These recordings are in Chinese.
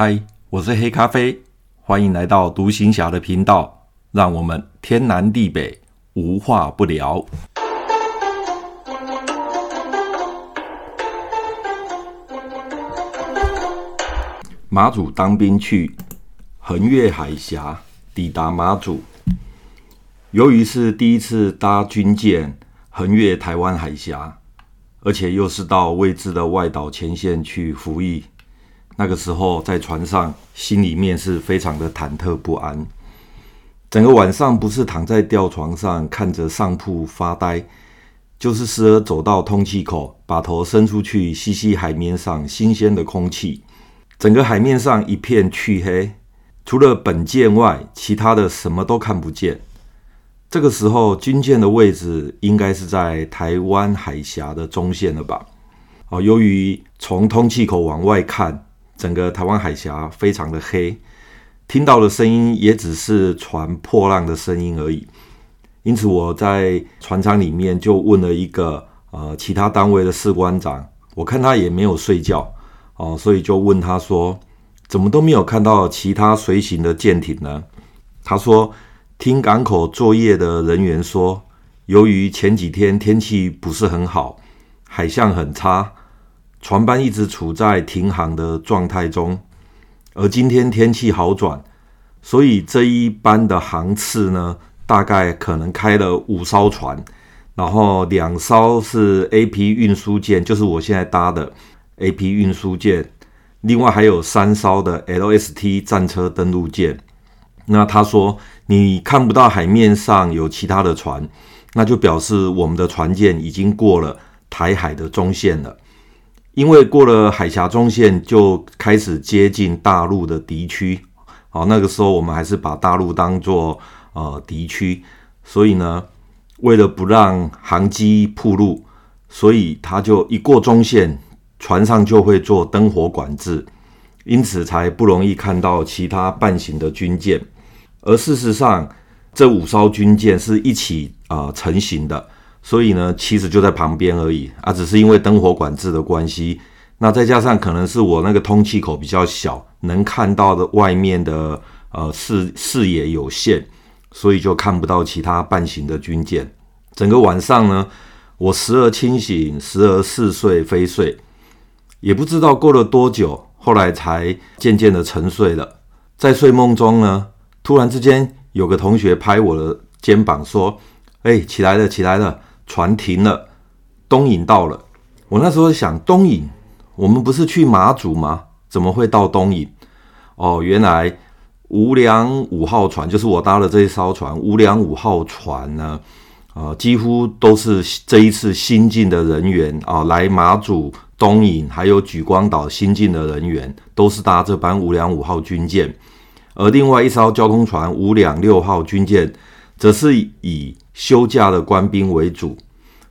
嗨，我是黑咖啡，欢迎来到独行侠的频道，让我们天南地北无话不聊。马祖当兵去，横越海峡抵达马祖。由于是第一次搭军舰横越台湾海峡，而且又是到未知的外岛前线去服役。那个时候在船上，心里面是非常的忐忑不安。整个晚上不是躺在吊床上看着上铺发呆，就是时而走到通气口，把头伸出去吸吸海面上新鲜的空气。整个海面上一片黢黑，除了本舰外，其他的什么都看不见。这个时候，军舰的位置应该是在台湾海峡的中线了吧？哦，由于从通气口往外看。整个台湾海峡非常的黑，听到的声音也只是船破浪的声音而已。因此我在船舱里面就问了一个呃其他单位的士官长，我看他也没有睡觉哦、所以就问他说，怎么都没有看到其他随行的舰艇呢？他说，听港口作业的人员说，由于前几天天气不是很好，海象很差。船班一直处在停航的状态中，而今天天气好转，所以这一班的航次呢，大概可能开了五艘船，然后两艘是 AP 运输舰，就是我现在搭的 AP 运输舰，另外还有三艘的 LST 战车登陆舰。那他说你看不到海面上有其他的船，那就表示我们的船舰已经过了台海的中线了。因为过了海峡中线，就开始接近大陆的敌区。好，那个时候我们还是把大陆当作呃敌区，所以呢，为了不让航机暴露，所以他就一过中线，船上就会做灯火管制，因此才不容易看到其他伴行的军舰。而事实上，这五艘军舰是一起啊、呃、成型的。所以呢，其实就在旁边而已啊，只是因为灯火管制的关系，那再加上可能是我那个通气口比较小，能看到的外面的呃视视野有限，所以就看不到其他伴行的军舰。整个晚上呢，我时而清醒，时而似睡非睡，也不知道过了多久，后来才渐渐的沉睡了。在睡梦中呢，突然之间有个同学拍我的肩膀说：“哎，起来了，起来了。”船停了，东引到了。我那时候想，东引，我们不是去马祖吗？怎么会到东引？哦，原来无良五号船就是我搭的这一艘船。无良五号船呢，啊、几乎都是这一次新进的人员啊、呃，来马祖、东引还有莒光岛新进的人员，都是搭这班无量五号军舰。而另外一艘交通船无量六号军舰，则是以休假的官兵为主，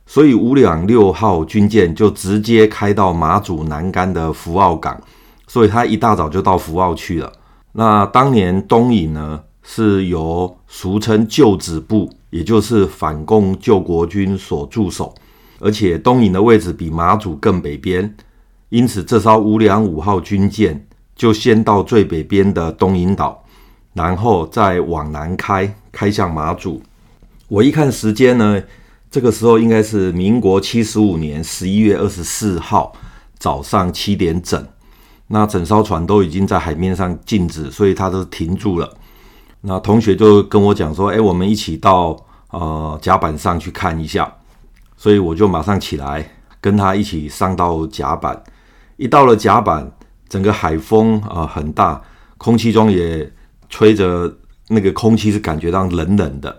所以五两六号军舰就直接开到马祖南竿的福澳港，所以他一大早就到福澳去了。那当年东引呢，是由俗称旧指部，也就是反共救国军所驻守，而且东引的位置比马祖更北边，因此这艘五两五号军舰就先到最北边的东引岛，然后再往南开，开向马祖。我一看时间呢，这个时候应该是民国七十五年十一月二十四号早上七点整。那整艘船都已经在海面上静止，所以它都停住了。那同学就跟我讲说：“哎，我们一起到呃甲板上去看一下。”所以我就马上起来跟他一起上到甲板。一到了甲板，整个海风啊、呃、很大，空气中也吹着那个空气是感觉到冷冷的。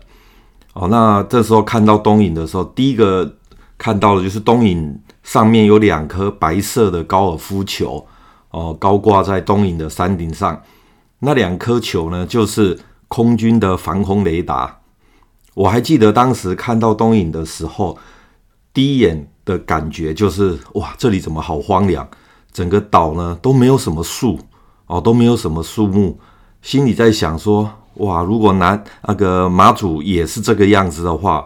哦，那这时候看到东引的时候，第一个看到的就是东引上面有两颗白色的高尔夫球，哦，高挂在东引的山顶上。那两颗球呢，就是空军的防空雷达。我还记得当时看到东引的时候，第一眼的感觉就是哇，这里怎么好荒凉？整个岛呢都没有什么树，哦，都没有什么树木，心里在想说。哇，如果南那个马祖也是这个样子的话，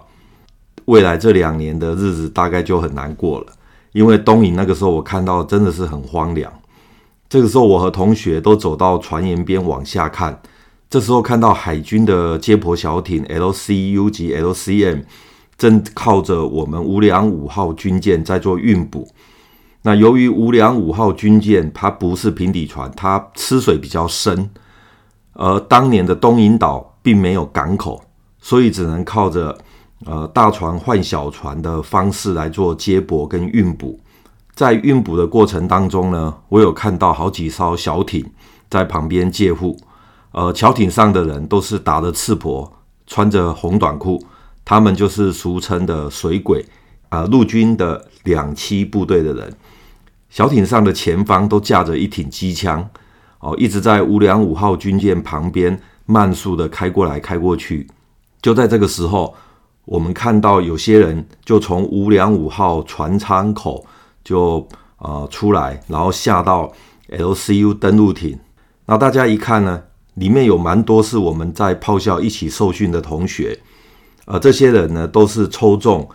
未来这两年的日子大概就很难过了。因为东引那个时候我看到真的是很荒凉，这个时候，我和同学都走到船沿边往下看。这时候看到海军的接驳小艇 LCU 及 LCM 正靠着我们无良五号军舰在做运补。那由于无良五号军舰它不是平底船，它吃水比较深，而当年的东引岛并没有港口，所以只能靠着呃大船换小船的方式来做接驳跟运补。在运补的过程当中呢，我有看到好几艘小艇在旁边借护，呃，桥艇上的人都是打着赤膊，穿着红短裤，他们就是俗称的水鬼啊，陆军的两栖部队的人。小艇上的前方都架着一挺机枪，哦，一直在无良五号军舰旁边慢速的开过来开过去。就在这个时候，我们看到有些人就从无良五号船舱口就呃出来，然后下到 LCU 登陆艇。那大家一看呢，里面有蛮多是我们在炮校一起受训的同学，呃，这些人呢都是抽中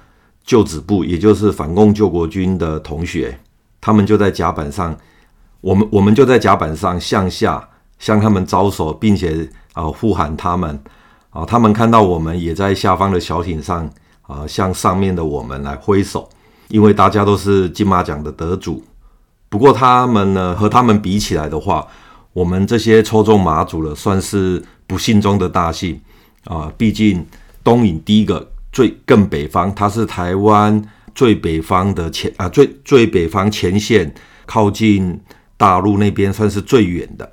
救指部，也就是反共救国军的同学。他们就在甲板上，我们我们就在甲板上向下向他们招手，并且啊呼喊他们啊，他们看到我们也在下方的小艇上啊，向上面的我们来挥手，因为大家都是金马奖的得主。不过他们呢，和他们比起来的话，我们这些抽中马祖了算是不幸中的大幸啊，毕竟东引第一个最更北方，它是台湾。最北方的前啊，最最北方前线靠近大陆那边算是最远的。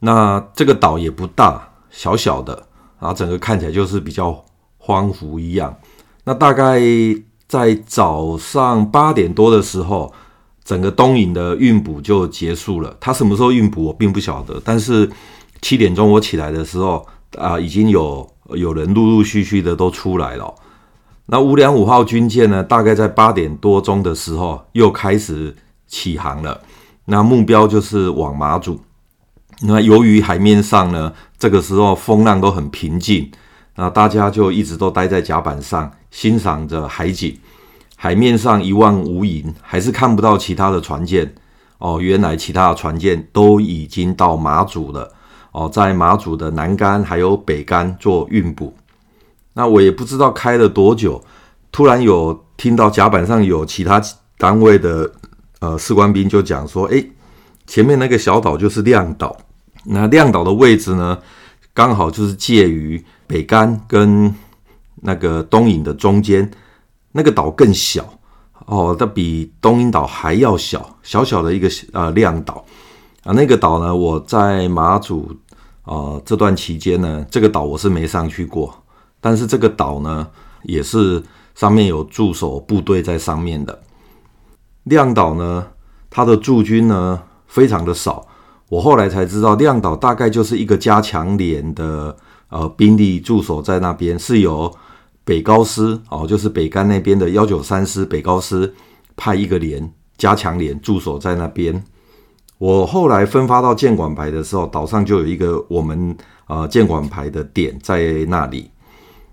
那这个岛也不大，小小的，然后整个看起来就是比较荒芜一样。那大概在早上八点多的时候，整个东引的运补就结束了。他什么时候运补我并不晓得，但是七点钟我起来的时候啊，已经有有人陆陆续续的都出来了。那五两五号军舰呢，大概在八点多钟的时候又开始起航了。那目标就是往马祖。那由于海面上呢，这个时候风浪都很平静，那大家就一直都待在甲板上欣赏着海景。海面上一望无垠，还是看不到其他的船舰。哦，原来其他的船舰都已经到马祖了。哦，在马祖的南竿还有北竿做运补。那我也不知道开了多久，突然有听到甲板上有其他单位的呃士官兵就讲说：“哎，前面那个小岛就是亮岛。那亮岛的位置呢，刚好就是介于北竿跟那个东引的中间。那个岛更小哦，它比东引岛还要小，小小的一个呃亮岛啊。那个岛呢，我在马祖呃这段期间呢，这个岛我是没上去过。”但是这个岛呢，也是上面有驻守部队在上面的。亮岛呢，它的驻军呢非常的少。我后来才知道，亮岛大概就是一个加强连的呃兵力驻守在那边，是由北高师哦，就是北竿那边的幺九三师北高师派一个连加强连驻守在那边。我后来分发到建管排的时候，岛上就有一个我们呃建管排的点在那里。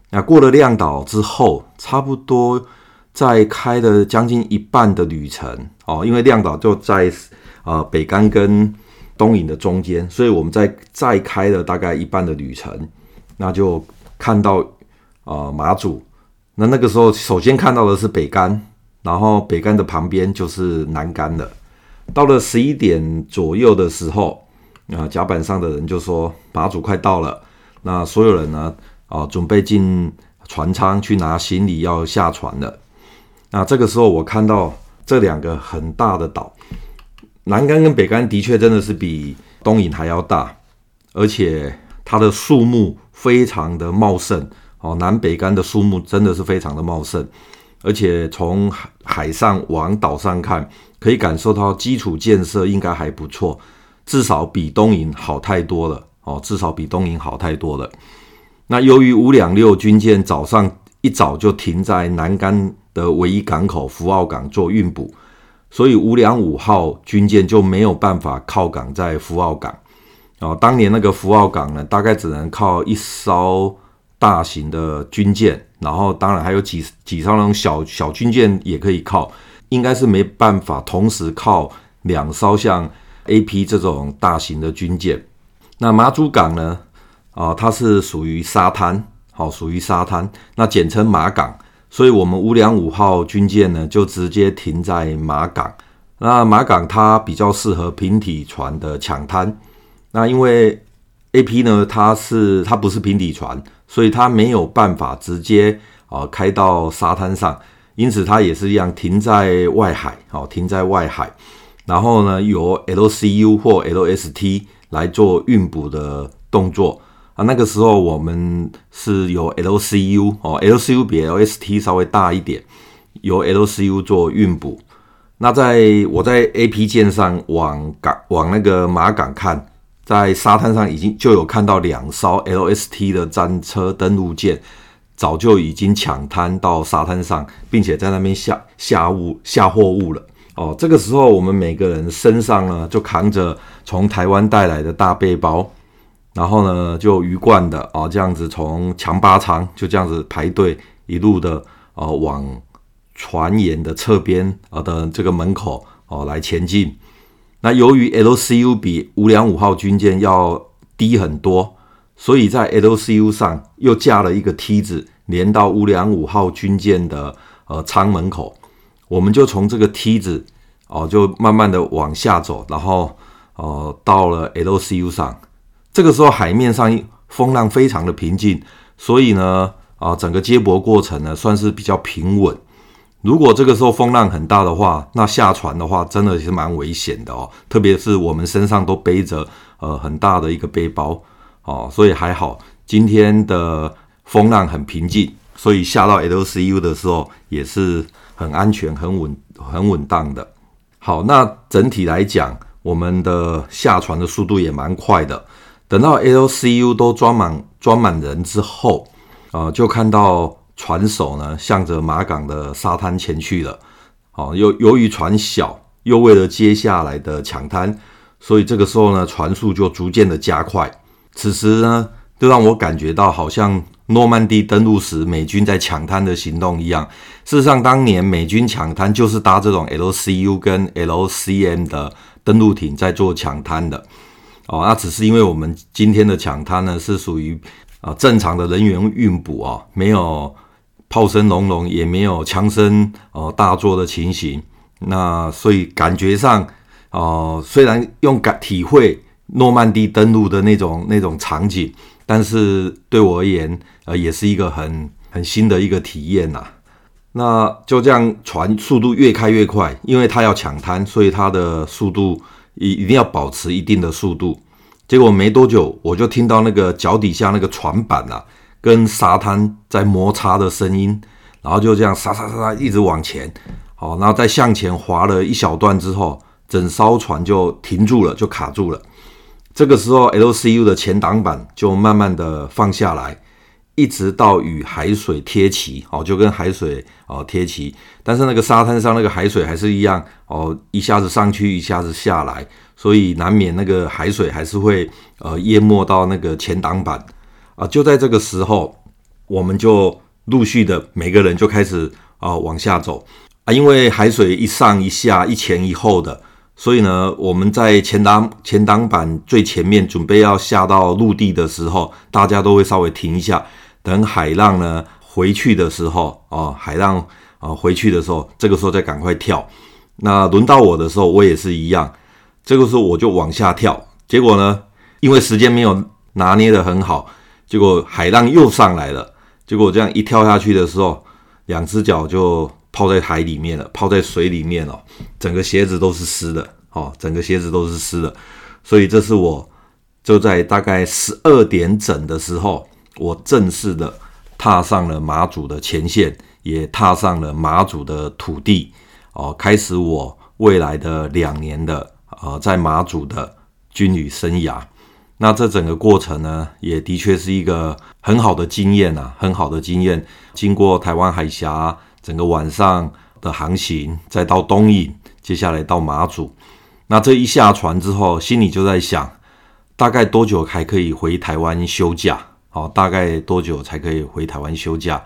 那过了亮岛之后，差不多再开了将近一半的旅程哦，因为亮岛就在呃北竿跟东引的中间，所以我们在再开了大概一半的旅程，那就看到呃马祖。那那个时候首先看到的是北竿，然后北竿的旁边就是南竿了。到了十一点左右的时候，啊、呃、甲板上的人就说马祖快到了，那所有人呢？啊，准备进船舱去拿行李，要下船了。那这个时候，我看到这两个很大的岛，南竿跟北竿的确真的是比东引还要大，而且它的树木非常的茂盛。哦，南北竿的树木真的是非常的茂盛，而且从海上往岛上看，可以感受到基础建设应该还不错，至少比东引好太多了。哦，至少比东引好太多了。那由于五两六军舰早上一早就停在南竿的唯一港口福澳港做运补，所以五两五号军舰就没有办法靠港在福澳港。哦，当年那个福澳港呢，大概只能靠一艘大型的军舰，然后当然还有几几艘那种小小军舰也可以靠，应该是没办法同时靠两艘像 AP 这种大型的军舰。那马祖港呢？啊、它是属于沙滩，好、属于沙滩，那简称马港。所以，我们五两五号军舰呢，就直接停在马港。那马港它比较适合平体船的抢滩。那因为 AP 呢，它是它不是平底船，所以它没有办法直接啊、呃、开到沙滩上，因此它也是一样停在外海，哦，停在外海，然后呢，由 LCU 或 LST 来做运补的动作啊。那个时候我们是由 LCU 哦，LCU 比 LST 稍微大一点，由 LCU 做运补。那在我在 AP 舰上往港往那个马港看。在沙滩上已经就有看到两艘 LST 的战车登陆舰，早就已经抢滩到沙滩上，并且在那边下下物下货物了。哦，这个时候我们每个人身上呢就扛着从台湾带来的大背包，然后呢就鱼贯的哦这样子从强八舱就这样子排队一路的哦往船沿的侧边啊的这个门口哦来前进。那由于 LCU 比五两五号军舰要低很多，所以在 LCU 上又架了一个梯子，连到五两五号军舰的呃舱门口。我们就从这个梯子哦、就慢慢的往下走，然后哦、到了 LCU 上。这个时候海面上风浪非常的平静，所以呢啊、整个接驳过程呢算是比较平稳。如果这个时候风浪很大的话，那下船的话真的是蛮危险的哦。特别是我们身上都背着呃很大的一个背包哦，所以还好今天的风浪很平静，所以下到 LCU 的时候也是很安全、很稳、很稳当的。好，那整体来讲，我们的下船的速度也蛮快的。等到 LCU 都装满装满人之后，呃，就看到。船首呢，向着马港的沙滩前去了。哦，由由于船小，又为了接下来的抢滩，所以这个时候呢，船速就逐渐的加快。此时呢，就让我感觉到好像诺曼底登陆时美军在抢滩的行动一样。事实上，当年美军抢滩就是搭这种 LCU 跟 LCM 的登陆艇在做抢滩的。哦，那只是因为我们今天的抢滩呢，是属于啊正常的人员运补啊，没有。炮声隆隆，也没有枪声哦大作的情形。那所以感觉上哦、虽然用感体会诺曼底登陆的那种那种场景，但是对我而言，呃，也是一个很很新的一个体验呐。那就这样，船速度越开越快，因为它要抢滩，所以它的速度一一定要保持一定的速度。结果没多久，我就听到那个脚底下那个船板啊。跟沙滩在摩擦的声音，然后就这样沙沙沙沙一直往前，好，然后再向前滑了一小段之后，整艘船就停住了，就卡住了。这个时候，LCU 的前挡板就慢慢的放下来，一直到与海水贴齐，哦，就跟海水哦贴齐。但是那个沙滩上那个海水还是一样，哦，一下子上去，一下子下来，所以难免那个海水还是会呃淹没到那个前挡板。啊，就在这个时候，我们就陆续的每个人就开始啊往下走啊，因为海水一上一下，一前一后的，所以呢，我们在前挡前挡板最前面准备要下到陆地的时候，大家都会稍微停一下，等海浪呢回去的时候啊，海浪啊回去的时候，这个时候再赶快跳。那轮到我的时候，我也是一样，这个时候我就往下跳，结果呢，因为时间没有拿捏得很好。结果海浪又上来了，结果这样一跳下去的时候，两只脚就泡在海里面了，泡在水里面了，整个鞋子都是湿的，哦，整个鞋子都是湿的。所以这是我就在大概十二点整的时候，我正式的踏上了马祖的前线，也踏上了马祖的土地，哦，开始我未来的两年的呃在马祖的军旅生涯。那这整个过程呢，也的确是一个很好的经验啊，很好的经验。经过台湾海峡整个晚上的航行，再到东引，接下来到马祖。那这一下船之后，心里就在想，大概多久还可以回台湾休假？哦，大概多久才可以回台湾休假？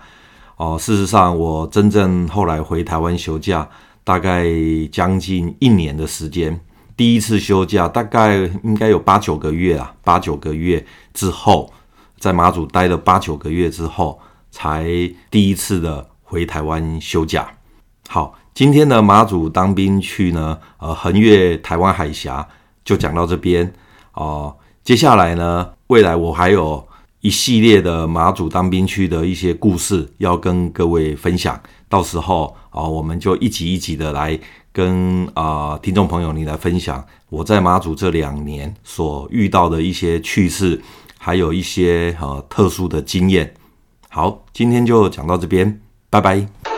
哦，事实上，我真正后来回台湾休假，大概将近一年的时间。第一次休假，大概应该有八九个月啊，八九个月之后，在马祖待了八九个月之后，才第一次的回台湾休假。好，今天的马祖当兵去呢，呃，横越台湾海峡就讲到这边哦、接下来呢，未来我还有一系列的马祖当兵区的一些故事要跟各位分享，到时候啊、我们就一集一集的来跟啊、呃、听众朋友你来分享我在马祖这两年所遇到的一些趣事，还有一些呃特殊的经验。好，今天就讲到这边，拜拜。